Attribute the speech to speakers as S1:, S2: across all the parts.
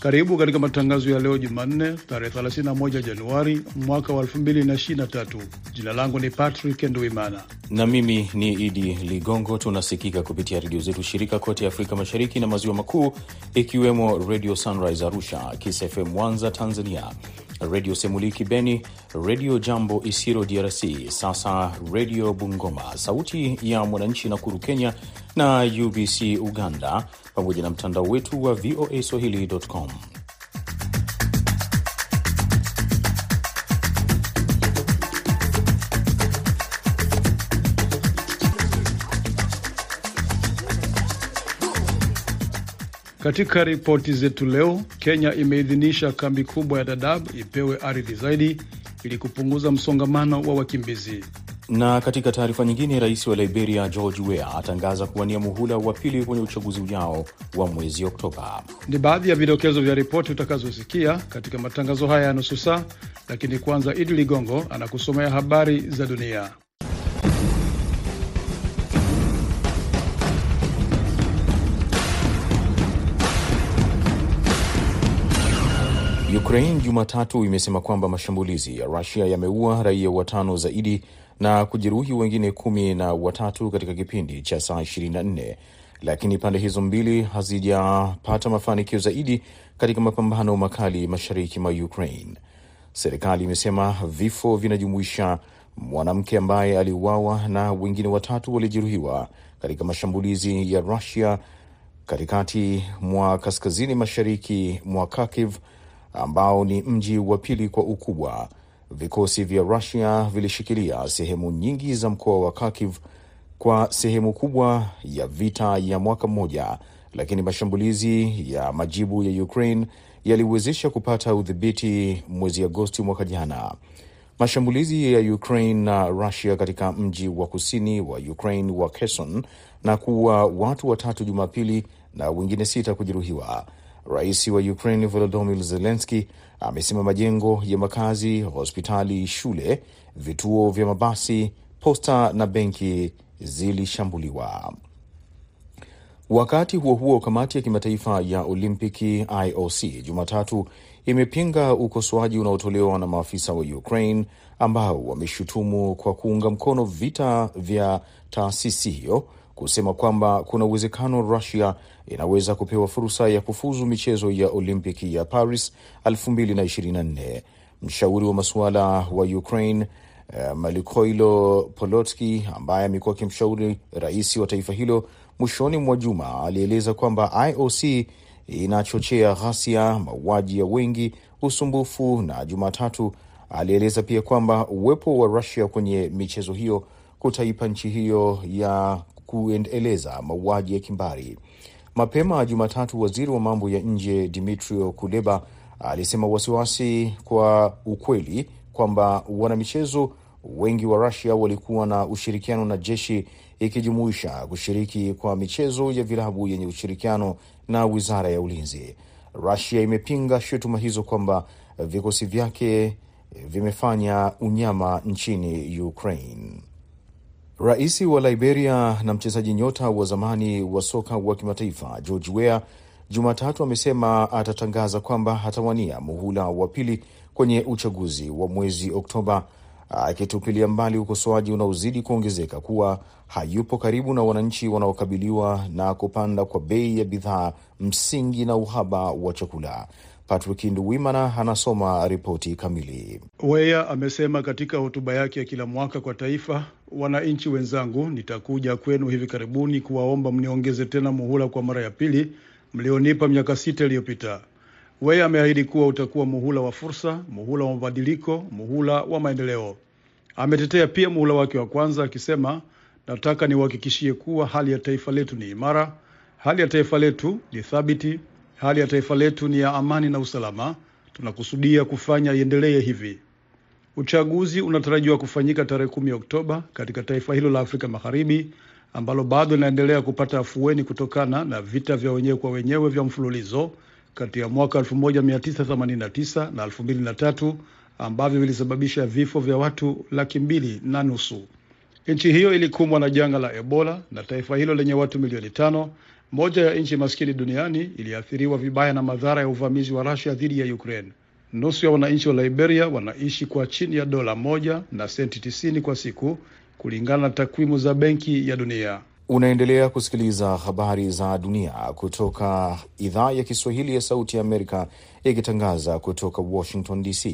S1: Karibu katika matangazo ya leo Jumanne, tarehe 31 Januari mwaka wa 2023. Jina langu ni Patrick Nduimana
S2: na mimi ni Idi Ligongo. Tunasikika kupitia redio zetu shirika kote Afrika Mashariki na Maziwa Makuu, ikiwemo Radio Sunrise Arusha, Kiss FM Mwanza Tanzania, Radio Semuliki Beni, Redio Jambo Isiro DRC, sasa Redio Bungoma, Sauti ya Mwananchi Nakuru Kenya na UBC Uganda, pamoja na mtandao wetu wa VOA Swahili.com.
S1: Katika ripoti zetu leo, Kenya imeidhinisha kambi kubwa ya Dadaab ipewe ardhi zaidi ili kupunguza msongamano wa wakimbizi.
S2: Na katika taarifa nyingine, rais wa Liberia George Weah atangaza kuwania muhula wa pili kwenye uchaguzi ujao wa mwezi Oktoba.
S1: Ni baadhi ya vidokezo vya ripoti utakazosikia katika matangazo haya ya nusu saa, lakini kwanza Idi Ligongo anakusomea habari za dunia.
S2: Ukraine Jumatatu imesema kwamba mashambulizi ya Rusia yameua raia watano zaidi na kujeruhi wengine kumi na watatu katika kipindi cha saa 24, lakini pande hizo mbili hazijapata mafanikio zaidi katika mapambano makali mashariki mwa Ukraine. Serikali imesema vifo vinajumuisha mwanamke ambaye aliuawa na wengine watatu walijeruhiwa katika mashambulizi ya Rusia katikati mwa kaskazini mashariki mwa Kharkiv ambao ni mji wa pili kwa ukubwa. Vikosi vya Rusia vilishikilia sehemu nyingi za mkoa wa Kharkiv kwa sehemu kubwa ya vita ya mwaka mmoja, lakini mashambulizi ya majibu ya Ukraine yaliwezesha kupata udhibiti mwezi Agosti mwaka jana. Mashambulizi ya Ukraine na Rusia katika mji wa kusini wa Ukraine wa Kherson na kuua watu watatu Jumapili na wengine sita kujeruhiwa. Rais wa Ukraine Volodymyr Zelensky amesema majengo ya makazi, hospitali, shule, vituo vya mabasi, posta na benki zilishambuliwa. Wakati huo huo, kamati ya kimataifa ya Olimpiki IOC Jumatatu imepinga ukosoaji unaotolewa na maafisa wa Ukraine ambao wameshutumu kwa kuunga mkono vita vya taasisi hiyo kusema kwamba kuna uwezekano Rusia inaweza kupewa fursa ya kufuzu michezo ya Olimpiki ya Paris 2024. Mshauri wa masuala wa Ukraine uh, Malikoilo Polotski ambaye amekuwa akimshauri rais wa taifa hilo mwishoni mwa juma alieleza kwamba IOC inachochea ghasia, mauaji ya wengi, usumbufu, na Jumatatu alieleza pia kwamba uwepo wa Rusia kwenye michezo hiyo kutaipa nchi hiyo ya kuendeleza mauaji ya kimbari. Mapema Jumatatu, waziri wa mambo ya nje Dmitrio Kuleba alisema wasiwasi kwa ukweli kwamba wanamichezo wengi wa Rusia walikuwa na ushirikiano na jeshi, ikijumuisha kushiriki kwa michezo ya vilabu yenye ushirikiano na wizara ya ulinzi. Rusia imepinga shutuma hizo kwamba vikosi vyake vimefanya unyama nchini Ukraine. Rais wa Liberia na mchezaji nyota wa zamani wa soka wa kimataifa George Weah Jumatatu amesema atatangaza kwamba atawania muhula wa pili kwenye uchaguzi wa mwezi Oktoba, akitupilia mbali ukosoaji unaozidi kuongezeka kuwa hayupo karibu na wananchi wanaokabiliwa na kupanda kwa bei ya bidhaa msingi na uhaba wa chakula. Patrick Nduwimana anasoma ripoti kamili.
S1: Weya amesema katika hotuba yake ya kila mwaka kwa taifa, wananchi wenzangu, nitakuja kwenu hivi karibuni kuwaomba mniongeze tena muhula kwa mara ya pili mlionipa miaka sita iliyopita. Weya ameahidi kuwa utakuwa muhula wa fursa, muhula wa mabadiliko, muhula wa maendeleo. Ametetea pia muhula wake wa kwanza akisema, nataka niwahakikishie kuwa hali ya taifa letu ni imara, hali ya taifa letu ni thabiti Hali ya taifa letu ni ya amani na usalama. Tunakusudia kufanya iendelee hivi. Uchaguzi unatarajiwa kufanyika tarehe kumi Oktoba katika taifa hilo la Afrika Magharibi ambalo bado linaendelea kupata afueni kutokana na vita vya wenyewe kwa wenyewe vya mfululizo kati ya mwaka 1989 na 2003 ambavyo vilisababisha vifo vya watu laki mbili na nusu. Nchi hiyo ilikumbwa na janga la Ebola na taifa hilo lenye watu milioni tano, moja ya nchi maskini duniani, iliathiriwa vibaya na madhara ya uvamizi wa Russia dhidi ya Ukraine. Nusu ya wananchi wa Liberia wanaishi kwa chini ya dola moja na senti tisini kwa siku kulingana na takwimu za Benki ya Dunia.
S2: Unaendelea kusikiliza habari za dunia kutoka idhaa ya Kiswahili ya Sauti ya Amerika ikitangaza kutoka Washington DC.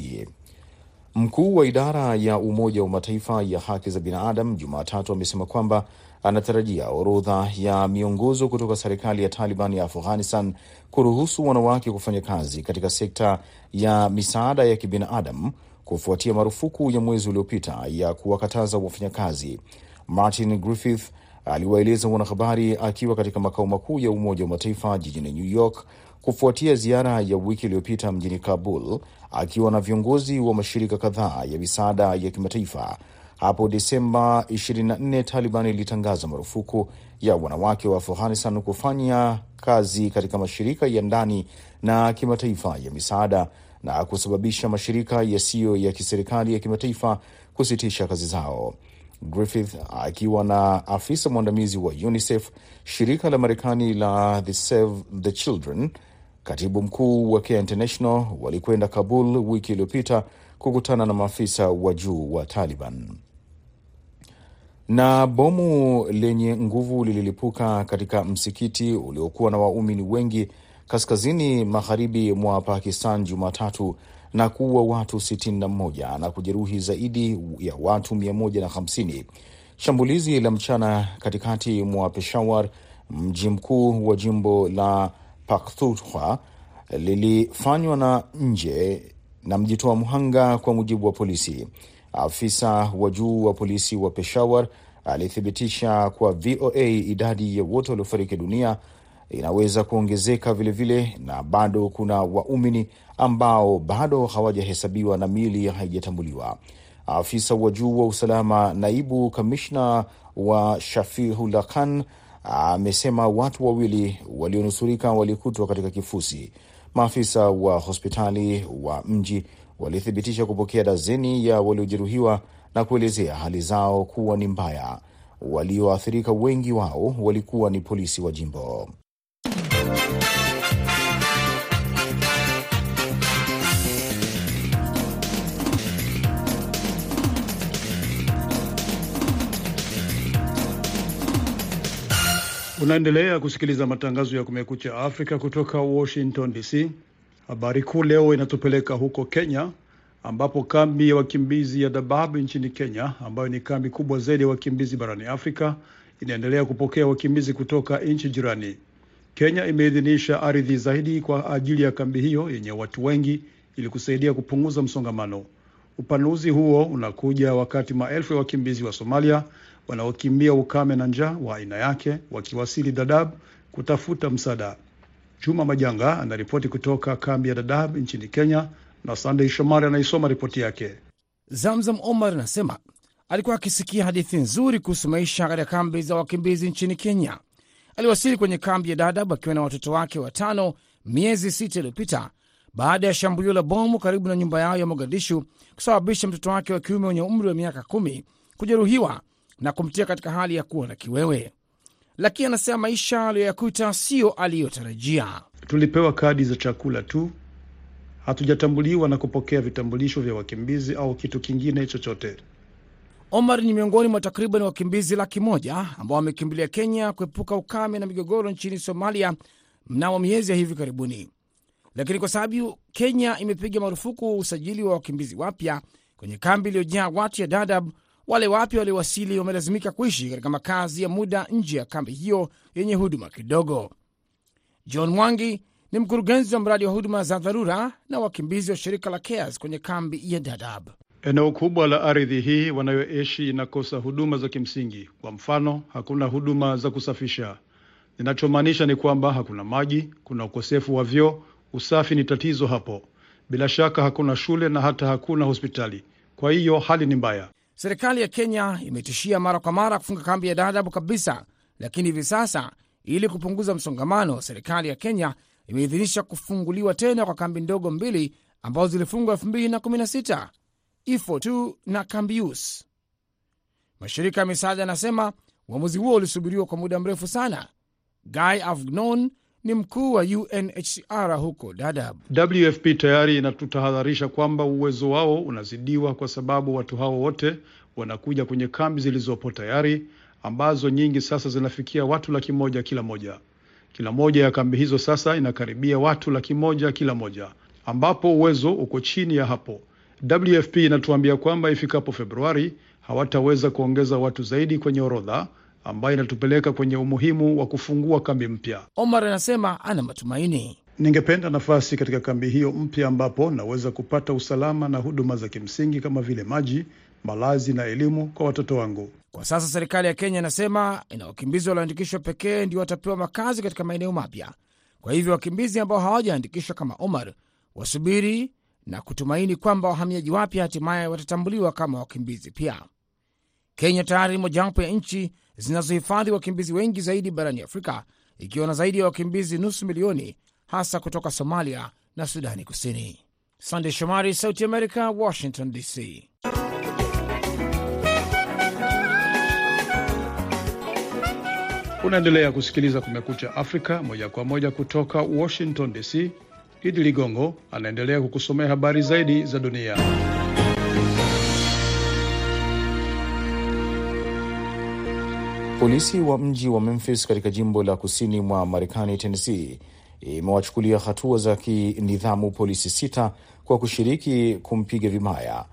S2: Mkuu wa idara ya Umoja wa Mataifa ya haki za binadamu Jumatatu amesema kwamba anatarajia orodha ya miongozo kutoka serikali ya Taliban ya Afghanistan kuruhusu wanawake kufanya kazi katika sekta ya misaada ya kibinadamu kufuatia marufuku ya mwezi uliopita ya kuwakataza wafanyakazi. Martin Griffith aliwaeleza wanahabari akiwa katika makao makuu ya Umoja wa Mataifa jijini New York kufuatia ziara ya wiki iliyopita mjini Kabul akiwa na viongozi wa mashirika kadhaa ya misaada ya kimataifa. Hapo Desemba 24 Taliban ilitangaza marufuku ya wanawake wa Afghanistan kufanya kazi katika mashirika ya ndani na kimataifa ya misaada na kusababisha mashirika yasiyo ya kiserikali ya kimataifa kusitisha kazi zao. Griffith akiwa na afisa mwandamizi wa UNICEF, shirika la Marekani la the Save the Children, katibu mkuu wa Care International walikwenda Kabul wiki iliyopita kukutana na maafisa wa juu wa Taliban. Na bomu lenye nguvu lililipuka katika msikiti uliokuwa na waumini wengi kaskazini magharibi mwa Pakistan Jumatatu na kuua watu 61 na kujeruhi zaidi ya watu 150. Shambulizi la mchana katikati mwa Peshawar, mji mkuu wa jimbo la Pakhtunkhwa, lilifanywa na nje na mjitoa mhanga, kwa mujibu wa polisi. Afisa wa juu wa polisi wa Peshawar alithibitisha kwa VOA idadi ya wote waliofariki dunia inaweza kuongezeka vilevile, na bado kuna waumini ambao bado hawajahesabiwa na miili haijatambuliwa. Afisa wa juu wa usalama, naibu kamishna wa Shafihullah Khan, amesema watu wawili walionusurika walikutwa katika kifusi. Maafisa wa hospitali wa mji walithibitisha kupokea dazeni ya waliojeruhiwa na kuelezea hali zao kuwa ni mbaya. Walioathirika wengi wao walikuwa ni polisi wa jimbo.
S1: Unaendelea kusikiliza matangazo ya Kumekucha Afrika kutoka Washington DC. Habari kuu leo inatupeleka huko Kenya, ambapo kambi ya wakimbizi ya Dadaab nchini Kenya, ambayo ni kambi kubwa zaidi ya wakimbizi barani Afrika, inaendelea kupokea wakimbizi kutoka nchi jirani. Kenya imeidhinisha ardhi zaidi kwa ajili ya kambi hiyo yenye watu wengi ili kusaidia kupunguza msongamano. Upanuzi huo unakuja wakati maelfu ya wakimbizi wa Somalia wanaokimbia ukame na njaa wa aina yake wakiwasili Dadaab kutafuta msaada. Juma Majanga anaripoti kutoka kambi ya Dadaab nchini Kenya, na Sandey Shomari anaisoma ripoti yake.
S3: Zamzam Omar anasema alikuwa akisikia hadithi nzuri kuhusu maisha katika kambi za wakimbizi nchini Kenya. Aliwasili kwenye kambi ya Dadaab akiwa na watoto wake watano miezi sita iliyopita baada ya shambulio la bomu karibu na nyumba yao ya Mogadishu kusababisha mtoto wake wa kiume wenye umri wa miaka kumi kujeruhiwa na kumtia katika hali ya kuwa na kiwewe, lakini anasema maisha aliyoyakuta siyo aliyotarajia.
S1: Tulipewa kadi za chakula tu, hatujatambuliwa na kupokea vitambulisho vya wakimbizi au kitu kingine chochote.
S3: Omar ni miongoni mwa takriban wakimbizi laki moja ambao wamekimbilia Kenya kuepuka ukame na migogoro nchini Somalia mnamo miezi ya hivi karibuni, lakini kwa sababu Kenya imepiga marufuku usajili wa wakimbizi wapya kwenye kambi iliyojaa watu ya Dadaab, wale wapya waliowasili wamelazimika kuishi katika makazi ya muda nje ya kambi hiyo yenye huduma kidogo. John Mwangi ni mkurugenzi wa mradi wa huduma za dharura na wakimbizi wa shirika la CARES kwenye kambi ya Dadaab.
S1: Eneo kubwa la ardhi hii wanayoishi inakosa huduma za kimsingi. Kwa mfano, hakuna huduma za kusafisha. Ninachomaanisha ni kwamba hakuna maji, kuna ukosefu wa vyoo, usafi ni tatizo hapo. Bila shaka hakuna shule na hata hakuna hospitali. Kwa hiyo hali ni mbaya.
S3: Serikali ya Kenya imetishia mara kwa mara kufunga kambi ya Dadaab kabisa, lakini hivi sasa, ili kupunguza msongamano, serikali ya Kenya imeidhinisha kufunguliwa tena kwa kambi ndogo mbili ambazo zilifungwa 2016 Ifo tu na Kambius. Mashirika ya misaada yanasema uamuzi huo ulisubiriwa kwa muda mrefu sana. Guy Avgnon ni mkuu wa UNHCR huko Dadaab.
S1: WFP tayari inatutahadharisha kwamba uwezo wao unazidiwa kwa sababu watu hao wote wanakuja kwenye kambi zilizopo tayari ambazo nyingi sasa zinafikia watu laki moja kila moja. Kila moja ya kambi hizo sasa inakaribia watu laki moja kila moja, ambapo uwezo uko chini ya hapo. WFP inatuambia kwamba ifikapo Februari hawataweza kuongeza watu zaidi kwenye orodha ambayo inatupeleka kwenye umuhimu wa kufungua kambi mpya.
S3: Omar anasema ana matumaini.
S1: Ningependa nafasi katika kambi hiyo mpya ambapo naweza kupata usalama na huduma za kimsingi kama vile maji, malazi na elimu kwa watoto wangu.
S3: Kwa sasa serikali ya Kenya inasema ina wakimbizi walioandikishwa pekee ndio watapewa makazi katika maeneo mapya. Kwa hivyo wakimbizi ambao hawajaandikishwa kama Omar wasubiri na kutumaini kwamba wahamiaji wapya hatimaye watatambuliwa kama wakimbizi pia. Kenya tayari mojawapo ya nchi zinazohifadhi wakimbizi wengi zaidi barani Afrika, ikiwa na zaidi ya wakimbizi nusu milioni, hasa kutoka Somalia na Sudani Kusini. Sande Shomari, Sauti America, Washington DC.
S1: Unaendelea kusikiliza Kumekucha Afrika moja kwa moja kutoka Washington DC. Idi Ligongo anaendelea kukusomea habari zaidi za dunia.
S2: Polisi wa mji wa Memphis katika jimbo la kusini mwa Marekani, Tennessee, imewachukulia hatua za kinidhamu polisi sita kwa kushiriki kumpiga vibaya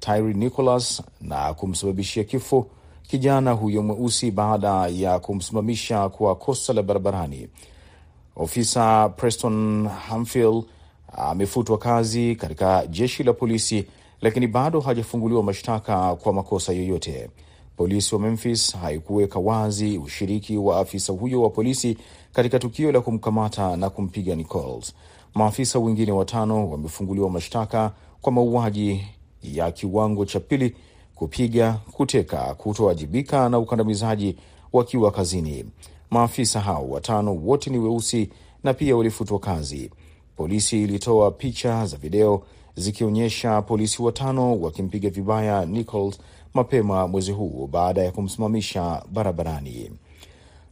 S2: Tyre Nicholas na kumsababishia kifo kijana huyo mweusi baada ya kumsimamisha kwa kosa la barabarani. Ofisa Preston Hamfield amefutwa kazi katika jeshi la polisi, lakini bado hajafunguliwa mashtaka kwa makosa yoyote. Polisi wa Memphis haikuweka wazi ushiriki wa afisa huyo wa polisi katika tukio la kumkamata na kumpiga Nichols. Maafisa wengine watano wamefunguliwa mashtaka kwa mauaji ya kiwango cha pili, kupiga, kuteka, kutowajibika na ukandamizaji wakiwa kazini. Maafisa hao watano wote ni weusi na pia walifutwa kazi. Polisi ilitoa picha za video zikionyesha polisi watano wakimpiga vibaya Nichols mapema mwezi huu baada ya kumsimamisha barabarani.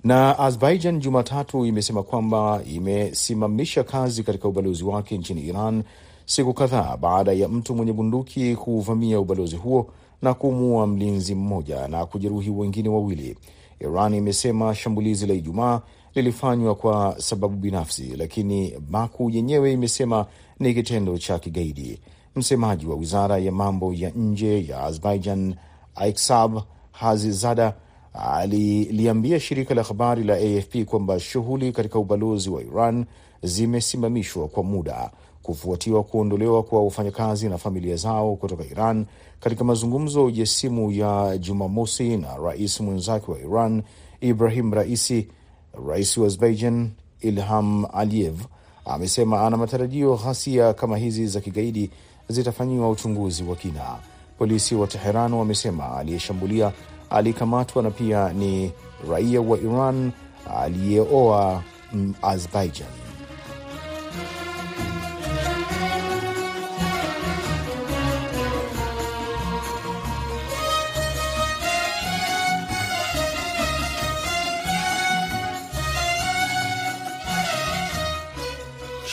S2: Na Azerbaijan Jumatatu imesema kwamba imesimamisha kazi katika ubalozi wake nchini Iran siku kadhaa baada ya mtu mwenye bunduki kuuvamia ubalozi huo na kumuua mlinzi mmoja na kujeruhi wengine wawili. Iran imesema shambulizi la Ijumaa lilifanywa kwa sababu binafsi, lakini Baku yenyewe imesema ni kitendo cha kigaidi. Msemaji wa wizara ya mambo ya nje ya Azerbaijan Aiksab Hazizada aliliambia shirika la habari la AFP kwamba shughuli katika ubalozi wa Iran zimesimamishwa kwa muda kufuatiwa kuondolewa kwa wafanyakazi na familia zao kutoka Iran katika mazungumzo ya simu ya Jumamosi na rais mwenzake wa Iran Ibrahim Raisi. Rais wa Azerbaijan Ilham Aliyev amesema ana matarajio ghasia kama hizi za kigaidi zitafanyiwa uchunguzi wa kina. Polisi wa Teheran wamesema aliyeshambulia alikamatwa na pia ni raia wa Iran aliyeoa Azerbaijan.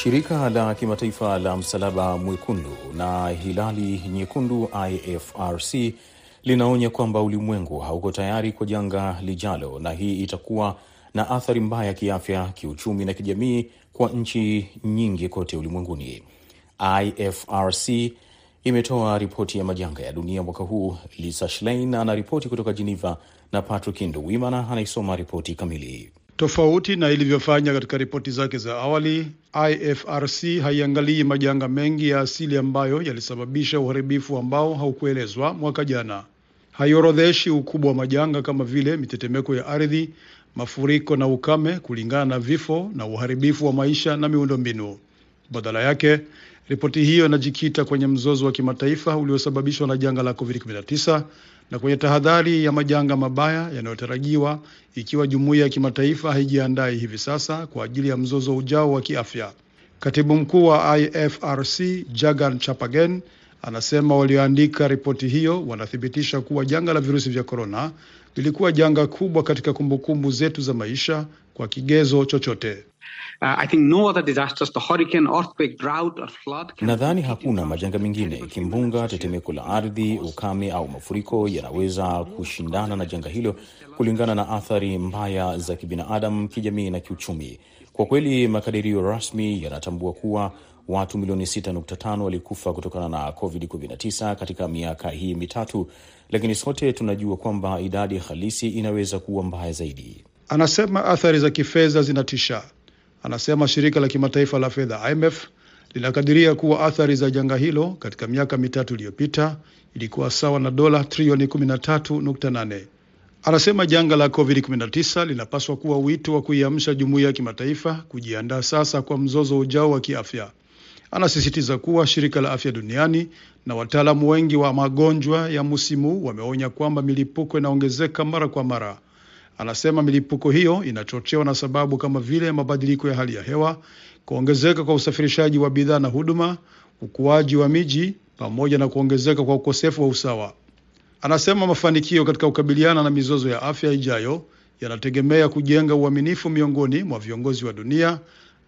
S2: Shirika la kimataifa la Msalaba Mwekundu na Hilali Nyekundu IFRC linaonya kwamba ulimwengu hauko tayari kwa janga lijalo, na hii itakuwa na athari mbaya kiafya, kiuchumi na kijamii kwa nchi nyingi kote ulimwenguni. IFRC imetoa ripoti ya majanga ya dunia mwaka huu. Lisa Schlein anaripoti kutoka Geneva na Patrick Nduwimana anaisoma ripoti kamili.
S1: Tofauti na ilivyofanya katika ripoti zake za awali, IFRC haiangalii majanga mengi ya asili ambayo yalisababisha uharibifu ambao haukuelezwa mwaka jana. Haiorodheshi ukubwa wa majanga kama vile mitetemeko ya ardhi, mafuriko na ukame, kulingana na vifo na uharibifu wa maisha na miundombinu. Badala yake, ripoti hiyo inajikita kwenye mzozo wa kimataifa uliosababishwa na janga la COVID-19 na kwenye tahadhari ya majanga mabaya yanayotarajiwa ikiwa jumuiya ya kimataifa haijiandai hivi sasa kwa ajili ya mzozo ujao wa kiafya. Katibu mkuu wa IFRC Jagan Chapagen anasema walioandika ripoti hiyo wanathibitisha kuwa janga la virusi vya korona lilikuwa janga kubwa katika kumbukumbu zetu za maisha kwa kigezo chochote.
S2: Nadhani hakuna majanga mengine, kimbunga, tetemeko la ardhi, ukame au mafuriko yanaweza kushindana na janga hilo kulingana na athari mbaya za kibinadamu, kijamii na kiuchumi. Kwa kweli, makadirio rasmi yanatambua kuwa watu milioni 6.5 walikufa kutokana na COVID-19 katika miaka hii mitatu, lakini sote tunajua kwamba idadi halisi inaweza kuwa mbaya zaidi.
S1: Anasema athari za kifedha zinatisha. Anasema shirika la kimataifa la fedha IMF linakadiria kuwa athari za janga hilo katika miaka mitatu iliyopita ilikuwa sawa na dola trilioni 13.8. Anasema janga la COVID-19 linapaswa kuwa wito wa kuiamsha jumuiya ya kimataifa kujiandaa sasa kwa mzozo ujao wa kiafya. Anasisitiza kuwa shirika la afya duniani na wataalamu wengi wa magonjwa ya msimu wameonya kwamba milipuko inaongezeka mara kwa mara. Anasema milipuko hiyo inachochewa na sababu kama vile mabadiliko ya hali ya hewa, kuongezeka kwa usafirishaji wa bidhaa na huduma, ukuaji wa miji, pamoja na kuongezeka kwa ukosefu wa usawa. Anasema mafanikio katika kukabiliana na mizozo ya afya ijayo yanategemea kujenga uaminifu miongoni mwa viongozi wa dunia,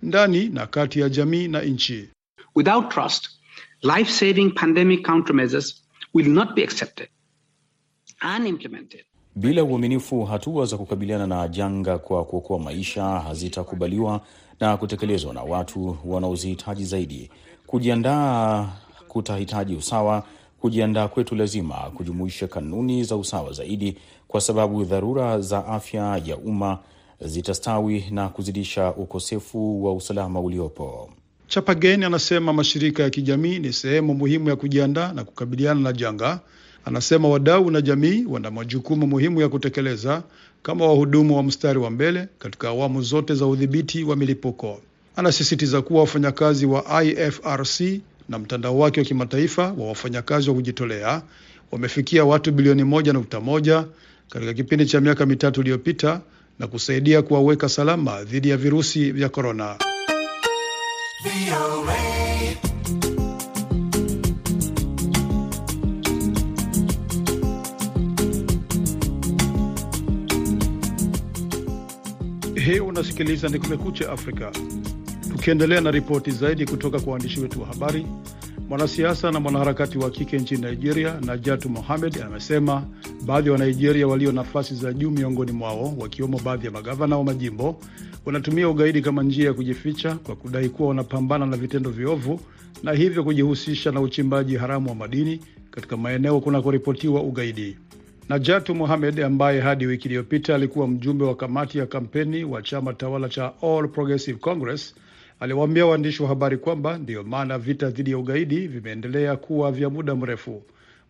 S1: ndani na kati ya jamii na nchi.
S4: Without trust, life-saving pandemic countermeasures will not be accepted and implemented.
S2: Bila uaminifu, hatua za kukabiliana na janga kwa kuokoa maisha hazitakubaliwa na kutekelezwa na watu wanaozihitaji zaidi. Kujiandaa kutahitaji usawa. Kujiandaa kwetu lazima kujumuisha kanuni za usawa zaidi, kwa sababu dharura za afya ya umma zitastawi na kuzidisha ukosefu wa usalama uliopo.
S1: Chapageni anasema mashirika ya kijamii ni sehemu muhimu ya kujiandaa na kukabiliana na janga. Anasema wadau na jamii wana majukumu muhimu ya kutekeleza kama wahudumu wa mstari wa mbele katika awamu zote za udhibiti wa milipuko. Anasisitiza kuwa wafanyakazi wa IFRC na mtandao wake wa kimataifa wa wafanyakazi wa kujitolea wamefikia watu bilioni moja nukta moja katika kipindi cha miaka mitatu iliyopita na kusaidia kuwaweka salama dhidi ya virusi vya korona. Hii unasikiliza ni Kumekucha Afrika. Tukiendelea na ripoti zaidi kutoka kwa waandishi wetu wa habari, mwanasiasa na mwanaharakati wa kike nchini Nigeria, Najatu Mohamed, amesema baadhi ya Wanigeria walio nafasi za juu miongoni mwao, wakiwemo baadhi ya magavana wa majimbo, wanatumia ugaidi kama njia ya kujificha kwa kudai kuwa wanapambana na vitendo viovu na hivyo kujihusisha na uchimbaji haramu wa madini katika maeneo kunakoripotiwa ugaidi. Najatu Mohamed ambaye hadi wiki iliyopita alikuwa mjumbe wa kamati ya kampeni wa chama tawala cha All Progressive Congress aliwaambia waandishi wa habari kwamba ndiyo maana vita dhidi ya ugaidi vimeendelea kuwa vya muda mrefu.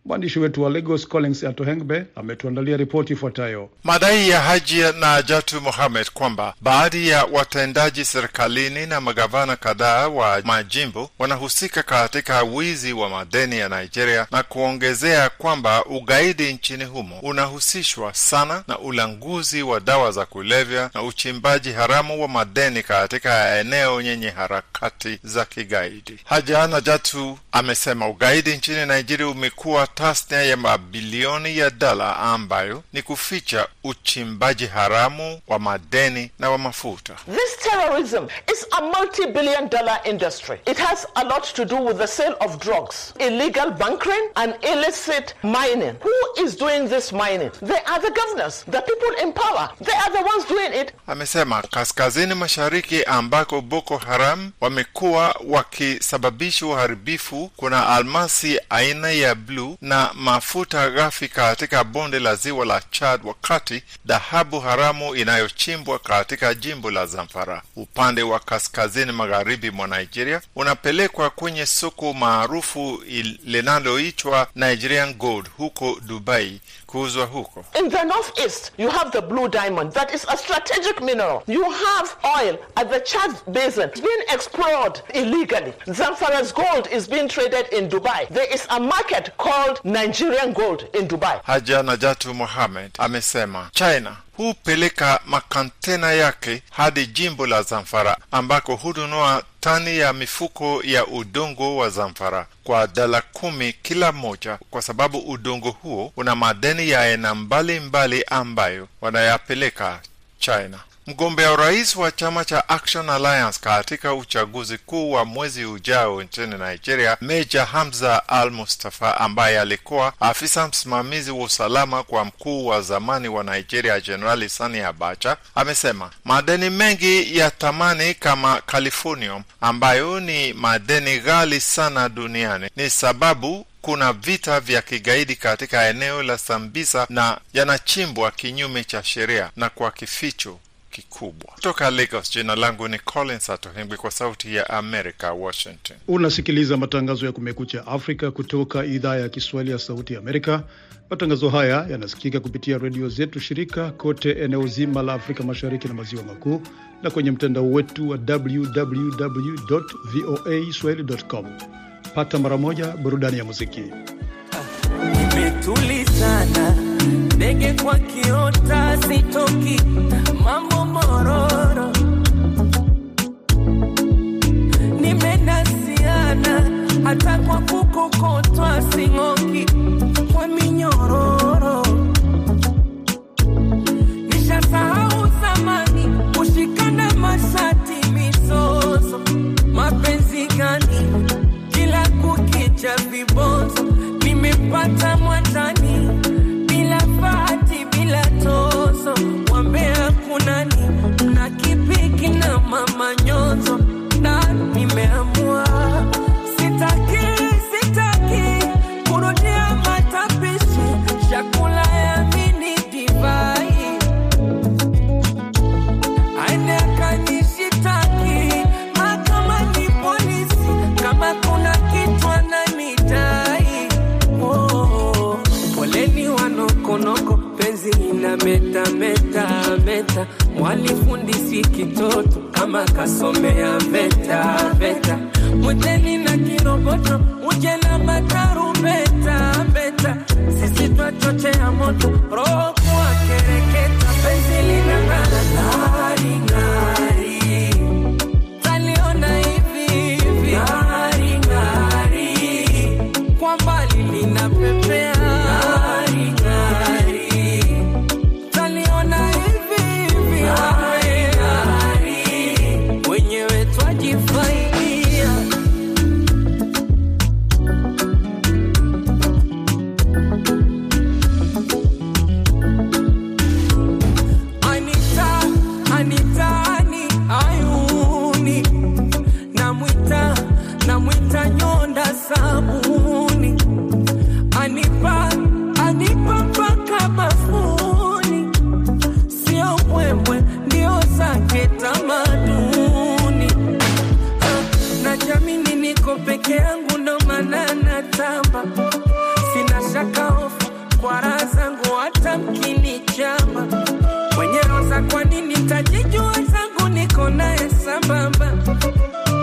S1: Mwandishi wetu wa Lagos Collins Atohengbe ametuandalia ripoti ifuatayo.
S5: Madai ya Haji na Jatu Mohamed kwamba baadhi ya watendaji serikalini na magavana kadhaa wa majimbo wanahusika katika wizi wa madeni ya Nigeria na kuongezea kwamba ugaidi nchini humo unahusishwa sana na ulanguzi wa dawa za kulevya na uchimbaji haramu wa madeni katika eneo yenye harakati za kigaidi. Haji na Jatu amesema ugaidi nchini Nigeria umekuwa tasnia ya mabilioni ya dola ambayo ni kuficha uchimbaji haramu wa madeni na wa mafuta.
S6: This terrorism is a multi-billion dollar industry. It has a lot to do with the sale of drugs, illegal bunkering and illicit mining. Who is doing this mining? They are the governors, the people in power. They are the ones doing it.
S5: Amesema kaskazini mashariki ambako Boko Haram wamekuwa wakisababisha uharibifu, kuna almasi aina ya bluu na mafuta ghafi katika bonde la ziwa la Chad, wakati dhahabu haramu inayochimbwa katika jimbo la Zamfara upande wa kaskazini magharibi mwa Nigeria unapelekwa kwenye soko maarufu Nigerian Gold huko Dubai kuuzwa huko.
S6: In the northeast, you have the blue diamond that is a strategic mineral. You have oil at the Chad Basin. It's being explored illegally. Zamfara's gold is being traded in Dubai. There is a market called Nigerian gold in Dubai.
S5: Haja Najatu Mohamed amesema China hupeleka makantena yake hadi jimbo la Zamfara ambako hununua tani ya mifuko ya udongo wa Zamfara kwa dala kumi kila moja, kwa sababu udongo huo una madeni ya aina mbalimbali ambayo wanayapeleka China. Mgombea urais wa chama cha Action Alliance katika uchaguzi kuu wa mwezi ujao nchini Nigeria, Meja Hamza Al Mustafa, ambaye alikuwa afisa msimamizi wa usalama kwa mkuu wa zamani wa Nigeria Jenerali Sani Abacha, amesema madeni mengi ya thamani kama californium, ambayo ni madeni ghali sana duniani, ni sababu kuna vita vya kigaidi katika eneo la Sambisa na yanachimbwa kinyume cha sheria na kwa kificho kikubwa. Kutoka Lagos, jina langu ni Collins Atohengwi kwa Sauti ya America, Washington.
S1: Unasikiliza matangazo ya Kumekucha Afrika kutoka idhaa ya Kiswahili ya Sauti ya Amerika. Matangazo haya yanasikika kupitia redio zetu shirika kote eneo zima la Afrika Mashariki na Maziwa Makuu, na kwenye mtandao wetu wa www voa swahili.com. Pata mara moja burudani ya muziki.
S7: Nimetulizana ndege kwa kiota, sitoki. Mambo mororo, nimenasiana. Hata kwa kukokotwa, sing'oki. Kwa minyororo, meta mwalifundisi kitoto kama kasomea veta veta. Mwiteni na kiroboto uje na matarumbeta beta sisi twachochea moto yangu ndo maana natamba. Sina shaka hofu kwa raha zangu hata mkinichamba mwenye roza kwa nini tajijua zangu niko naye sambamba.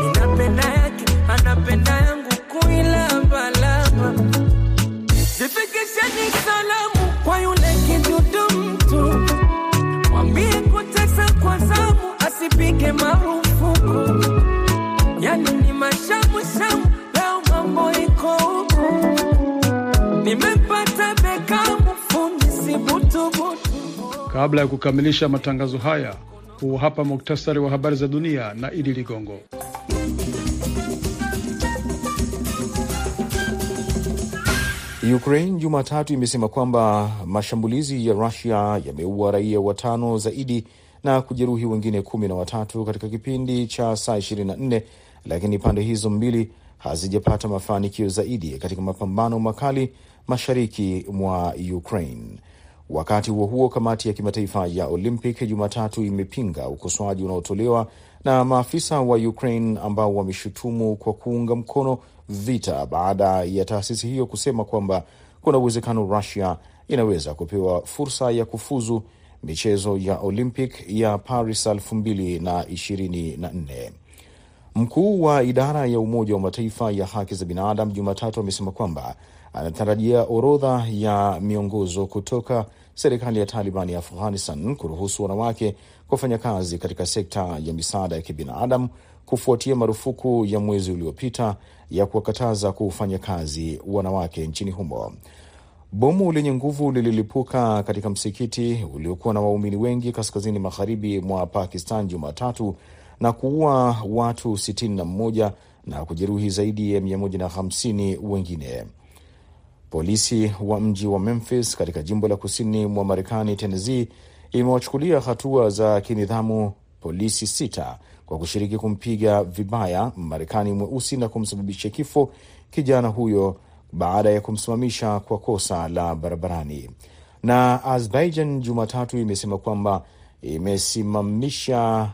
S7: Ninapenda yake anapenda yangu kuilambalamba zifikisheni salamu kwa yule kidudu mtu. Mwambie kutesa kwa zamu asipige marufuku
S1: Kabla ya kukamilisha matangazo haya, huu hapa muktasari wa habari za dunia na Idi Ligongo.
S2: Ukraine Jumatatu imesema kwamba mashambulizi ya Rusia yameua raia watano zaidi na kujeruhi wengine kumi na watatu katika kipindi cha saa 24, lakini pande hizo mbili hazijapata mafanikio zaidi katika mapambano makali mashariki mwa Ukraine. Wakati huo huo, kamati ya kimataifa ya Olympic Jumatatu imepinga ukosoaji unaotolewa na maafisa wa Ukraine ambao wameshutumu kwa kuunga mkono vita baada ya taasisi hiyo kusema kwamba kuna uwezekano Russia inaweza kupewa fursa ya kufuzu michezo ya Olympic ya Paris 2024. Mkuu wa idara ya Umoja wa Mataifa ya haki za binadamu Jumatatu amesema kwamba anatarajia orodha ya miongozo kutoka serikali ya Taliban ya Afghanistan kuruhusu wanawake kufanya kazi katika sekta ya misaada ya kibinadamu kufuatia marufuku ya mwezi uliopita ya kuwakataza kufanya kazi wanawake nchini humo. Bomu lenye nguvu lililipuka katika msikiti uliokuwa na waumini wengi kaskazini magharibi mwa Pakistan Jumatatu na kuua watu 61 na kujeruhi zaidi ya 150 wengine. Polisi wa mji wa Memphis katika jimbo la kusini mwa Marekani, Tennessee, imewachukulia hatua za kinidhamu polisi sita kwa kushiriki kumpiga vibaya Marekani mweusi na kumsababisha kifo kijana huyo baada ya kumsimamisha kwa kosa la barabarani. Na Azerbaijan Jumatatu imesema kwamba imesimamisha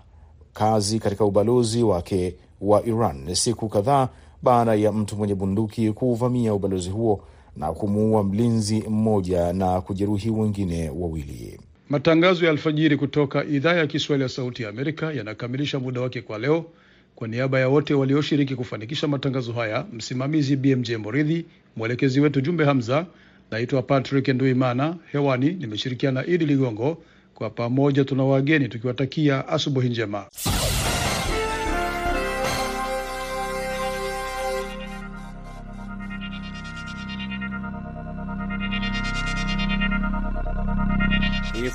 S2: kazi katika ubalozi wake wa Iran siku kadhaa baada ya mtu mwenye bunduki kuuvamia ubalozi huo na kumuua mlinzi mmoja na kujeruhi wengine wawili.
S1: Matangazo ya alfajiri kutoka idhaa ya Kiswahili ya Sauti ya Amerika yanakamilisha muda wake kwa leo. Kwa niaba ya wote walioshiriki kufanikisha matangazo haya, msimamizi BMJ Moridhi, mwelekezi wetu Jumbe Hamza, naitwa Patrick Nduimana. Hewani nimeshirikiana na Idi Ligongo. Kwa pamoja tuna wageni tukiwatakia asubuhi njema.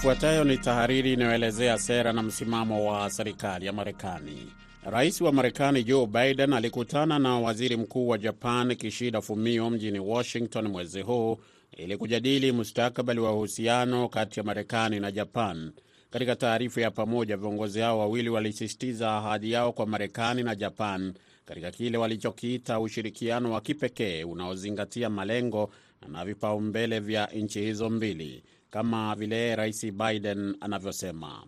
S8: Ifuatayo ni tahariri inayoelezea sera na msimamo wa serikali ya Marekani. Rais wa Marekani Joe Biden alikutana na waziri mkuu wa Japan Kishida Fumio mjini Washington mwezi huu ili kujadili mustakabali wa uhusiano kati ya Marekani na Japan. Katika taarifa ya pamoja, viongozi hao wawili walisisitiza ahadi yao kwa Marekani na Japan katika kile walichokiita ushirikiano wa kipekee unaozingatia malengo na vipaumbele vya nchi hizo mbili, kama vile Rais Biden anavyosema.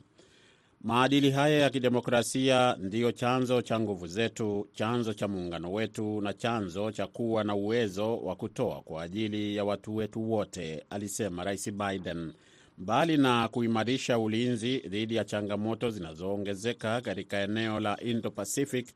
S8: Maadili haya ya kidemokrasia ndiyo chanzo cha nguvu zetu, chanzo cha muungano wetu na chanzo cha kuwa na uwezo wa kutoa kwa ajili ya watu wetu wote, alisema Rais Biden. Mbali na kuimarisha ulinzi dhidi ya changamoto zinazoongezeka katika eneo la Indo-Pacific,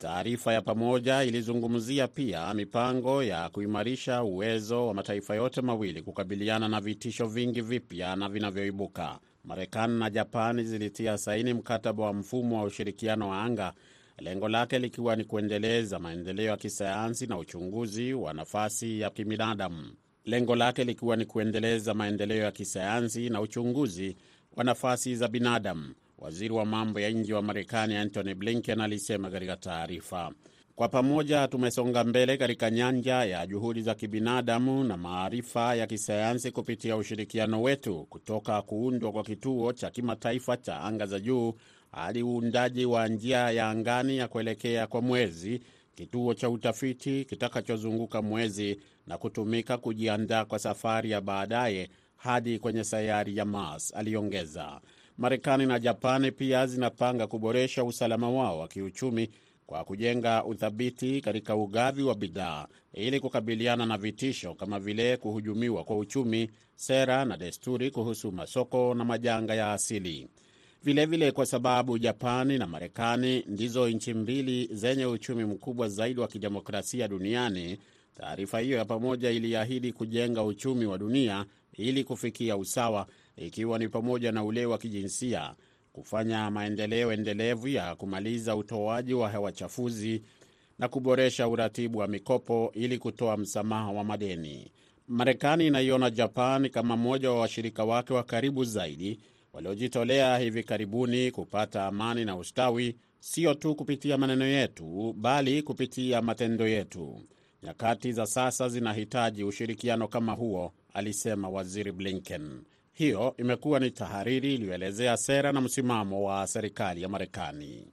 S8: taarifa ya pamoja ilizungumzia pia mipango ya kuimarisha uwezo wa mataifa yote mawili kukabiliana na vitisho vingi vipya na vinavyoibuka. Marekani na Japani zilitia saini mkataba wa mfumo wa ushirikiano wa anga, lengo lake likiwa ni kuendeleza maendeleo ya kisayansi na uchunguzi wa nafasi ya kibinadamu. Lengo lake likiwa ni kuendeleza maendeleo ya kisayansi na uchunguzi wa nafasi za binadamu, waziri wa mambo ya nje wa Marekani Antony Blinken alisema katika taarifa. Kwa pamoja tumesonga mbele katika nyanja ya juhudi za kibinadamu na maarifa ya kisayansi kupitia ushirikiano wetu, kutoka kuundwa kwa kituo cha kimataifa cha anga za juu hadi uundaji wa njia ya angani ya kuelekea kwa mwezi, kituo cha utafiti kitakachozunguka mwezi na kutumika kujiandaa kwa safari ya baadaye hadi kwenye sayari ya Mars, aliongeza. Marekani na Japani pia zinapanga kuboresha usalama wao wa kiuchumi kwa kujenga uthabiti katika ugavi wa bidhaa ili kukabiliana na vitisho kama vile kuhujumiwa kwa uchumi, sera na desturi kuhusu masoko na majanga ya asili. Vilevile vile kwa sababu Japani na Marekani ndizo nchi mbili zenye uchumi mkubwa zaidi wa kidemokrasia duniani, taarifa hiyo ya pamoja iliahidi kujenga uchumi wa dunia ili kufikia usawa, ikiwa ni pamoja na ule wa kijinsia kufanya maendeleo endelevu ya kumaliza utoaji wa hewa chafuzi na kuboresha uratibu wa mikopo ili kutoa msamaha wa madeni. Marekani inaiona Japan kama mmoja wa washirika wake wa karibu zaidi waliojitolea hivi karibuni kupata amani na ustawi, sio tu kupitia maneno yetu, bali kupitia matendo yetu. Nyakati za sasa zinahitaji ushirikiano kama huo, alisema Waziri Blinken. Hiyo imekuwa ni tahariri iliyoelezea sera na msimamo wa serikali ya Marekani.